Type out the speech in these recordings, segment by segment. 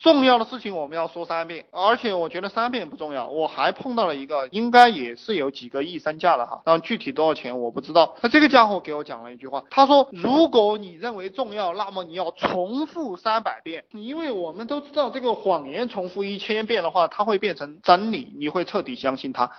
重要的事情我们要说三遍，而且我觉得三遍不重要，我还碰到了一个，应该也是有几个亿身价的哈，但具体多少钱我不知道。那这个家伙给我讲了一句话，他说，如果你认为重要，那么你要重复三百遍，因为我们都知道这个谎言重复一千遍的话，它会变成真理，你会彻底相信它。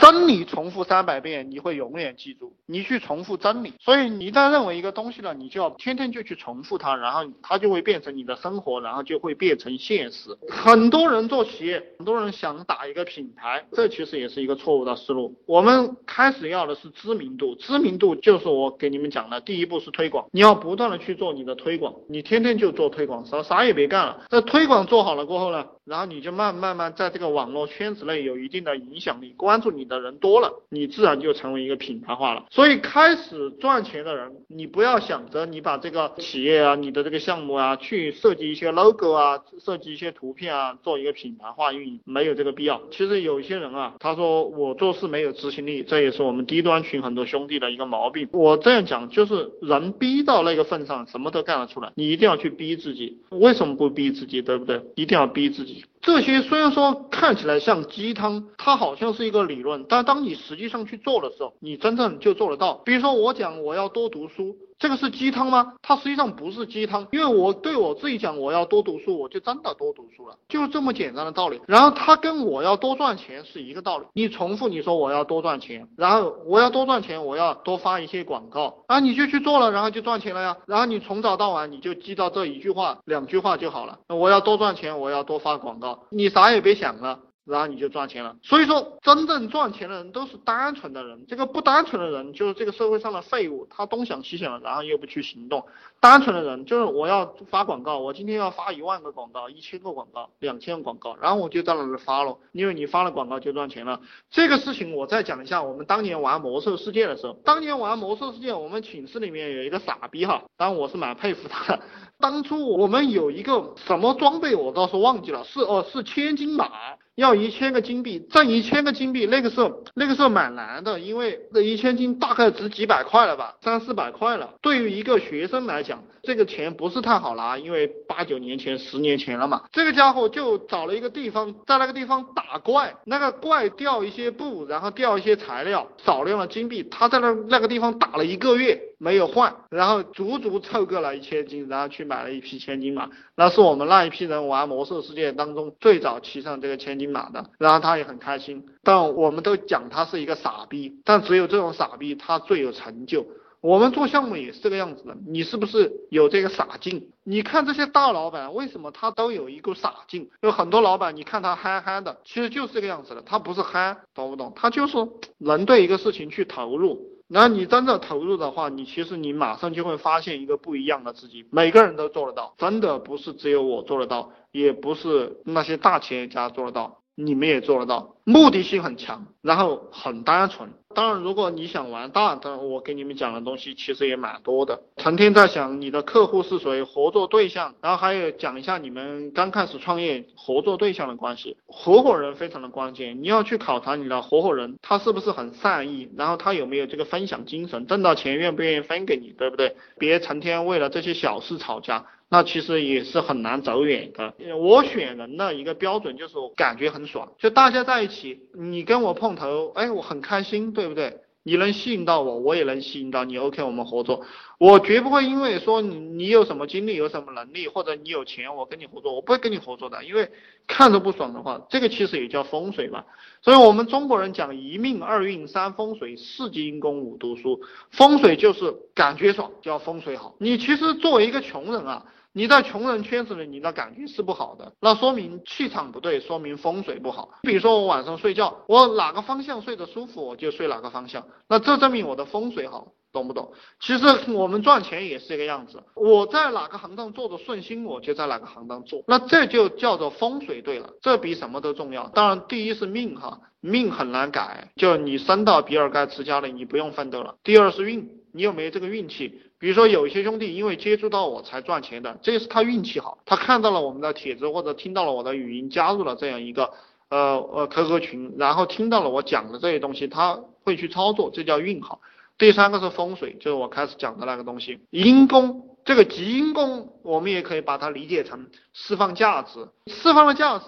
真理重复三百遍，你会永远记住。你去重复真理，所以你一旦认为一个东西了，你就要天天就去重复它，然后它就会变成你的生活，然后就会变成现实。很多人做企业，很多人想打一个品牌，这其实也是一个错误的思路。我们开始要的是知名度，知名度就是我给你们讲的，第一步是推广，你要不断的去做你的推广，你天天就做推广，啥啥也别干了。这推广做好了过后呢？然后你就慢慢慢在这个网络圈子内有一定的影响力，关注你的人多了，你自然就成为一个品牌化了。所以开始赚钱的人，你不要想着你把这个企业啊、你的这个项目啊，去设计一些 logo 啊、设计一些图片啊，做一个品牌化运营，没有这个必要。其实有一些人啊，他说我做事没有执行力，这也是我们低端群很多兄弟的一个毛病。我这样讲就是人逼到那个份上，什么都干得出来，你一定要去逼自己。为什么不逼自己？对不对？一定要逼自己。这些虽然说看起来像鸡汤，它好像是一个理论，但当你实际上去做的时候，你真正就做得到。比如说我讲我要多读书。这个是鸡汤吗？它实际上不是鸡汤，因为我对我自己讲我要多读书，我就真的多读书了，就这么简单的道理。然后它跟我要多赚钱是一个道理。你重复你说我要多赚钱，然后我要多赚钱，我要多发一些广告，啊你就去做了，然后就赚钱了呀。然后你从早到晚你就记到这一句话、两句话就好了。我要多赚钱，我要多发广告，你啥也别想了。然后你就赚钱了。所以说，真正赚钱的人都是单纯的人。这个不单纯的人就是这个社会上的废物，他东想西想，然后又不去行动。单纯的人就是我要发广告，我今天要发一万个广告、一千个广告、两千个广告，然后我就在那里发了，因为你发了广告就赚钱了。这个事情我再讲一下，我们当年玩魔兽世界的时候，当年玩魔兽世界，我们寝室里面有一个傻逼哈，当然我是蛮佩服他的。当初我们有一个什么装备，我倒是忘记了，是哦是千金马。要一千个金币，挣一千个金币，那个时候那个时候蛮难的，因为这一千金大概值几百块了吧，三四百块了。对于一个学生来讲，这个钱不是太好拿，因为八九年前、十年前了嘛。这个家伙就找了一个地方，在那个地方打怪，那个怪掉一些布，然后掉一些材料，少量的金币，他在那那个地方打了一个月没有换，然后足足凑够了一千金，然后去买了一匹千金马。那是我们那一批人玩魔兽世界当中最早骑上这个千金。马的，然后他也很开心，但我们都讲他是一个傻逼，但只有这种傻逼他最有成就。我们做项目也是这个样子的，你是不是有这个傻劲？你看这些大老板为什么他都有一股傻劲？有很多老板，你看他憨憨的，其实就是这个样子的，他不是憨，懂不懂？他就是能对一个事情去投入。然后你真的投入的话，你其实你马上就会发现一个不一样的自己。每个人都做得到，真的不是只有我做得到，也不是那些大企业家做得到。你们也做得到，目的性很强，然后很单纯。当然，如果你想玩大的，我给你们讲的东西其实也蛮多的。成天在想你的客户是谁，合作对象，然后还有讲一下你们刚开始创业合作对象的关系。合伙人非常的关键，你要去考察你的合伙人，他是不是很善意，然后他有没有这个分享精神，挣到钱愿不愿意分给你，对不对？别成天为了这些小事吵架。那其实也是很难走远的。我选人的一个标准就是感觉很爽，就大家在一起，你跟我碰头，哎，我很开心，对对不对？你能吸引到我，我也能吸引到你。OK，我们合作。我绝不会因为说你你有什么经历，有什么能力，或者你有钱，我跟你合作，我不会跟你合作的。因为看着不爽的话，这个其实也叫风水嘛。所以我们中国人讲一命二运三风水四积功五读书，风水就是感觉爽，叫风水好。你其实作为一个穷人啊。你在穷人圈子里，你的感觉是不好的，那说明气场不对，说明风水不好。比如说我晚上睡觉，我哪个方向睡得舒服，我就睡哪个方向，那这证明我的风水好，懂不懂？其实我们赚钱也是这个样子，我在哪个行当做的顺心，我就在哪个行当做，那这就叫做风水对了，这比什么都重要。当然，第一是命哈，命很难改，就你生到比尔盖茨家里，你不用奋斗了。第二是运。你有没有这个运气？比如说有一些兄弟因为接触到我才赚钱的，这是他运气好，他看到了我们的帖子或者听到了我的语音，加入了这样一个呃呃 QQ 群，然后听到了我讲的这些东西，他会去操作，这叫运好。第三个是风水，就是我开始讲的那个东西，因公这个积阴功，我们也可以把它理解成释放价值，释放的价值。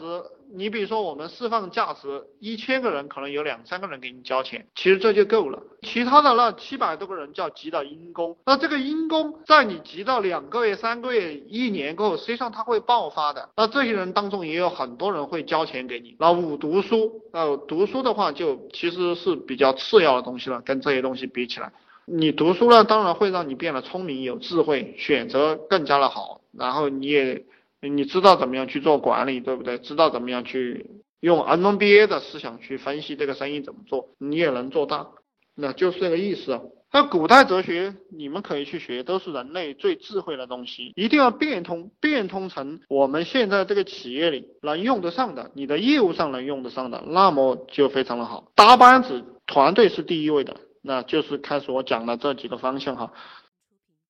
你比如说，我们释放价值一千个人，可能有两三个人给你交钱，其实这就够了。其他的那七百多个人叫积到阴功，那这个阴功在你积到两个月、三个月、一年过后，实际上它会爆发的。那这些人当中也有很多人会交钱给你。那五读书，呃，读书的话就其实是比较次要的东西了，跟这些东西比起来，你读书呢，当然会让你变得聪明、有智慧，选择更加的好，然后你也。你知道怎么样去做管理，对不对？知道怎么样去用 MBA 的思想去分析这个生意怎么做，你也能做大，那就是这个意思。那古代哲学你们可以去学，都是人类最智慧的东西，一定要变通，变通成我们现在这个企业里能用得上的，你的业务上能用得上的，那么就非常的好。搭班子，团队是第一位的，那就是开始我讲的这几个方向哈。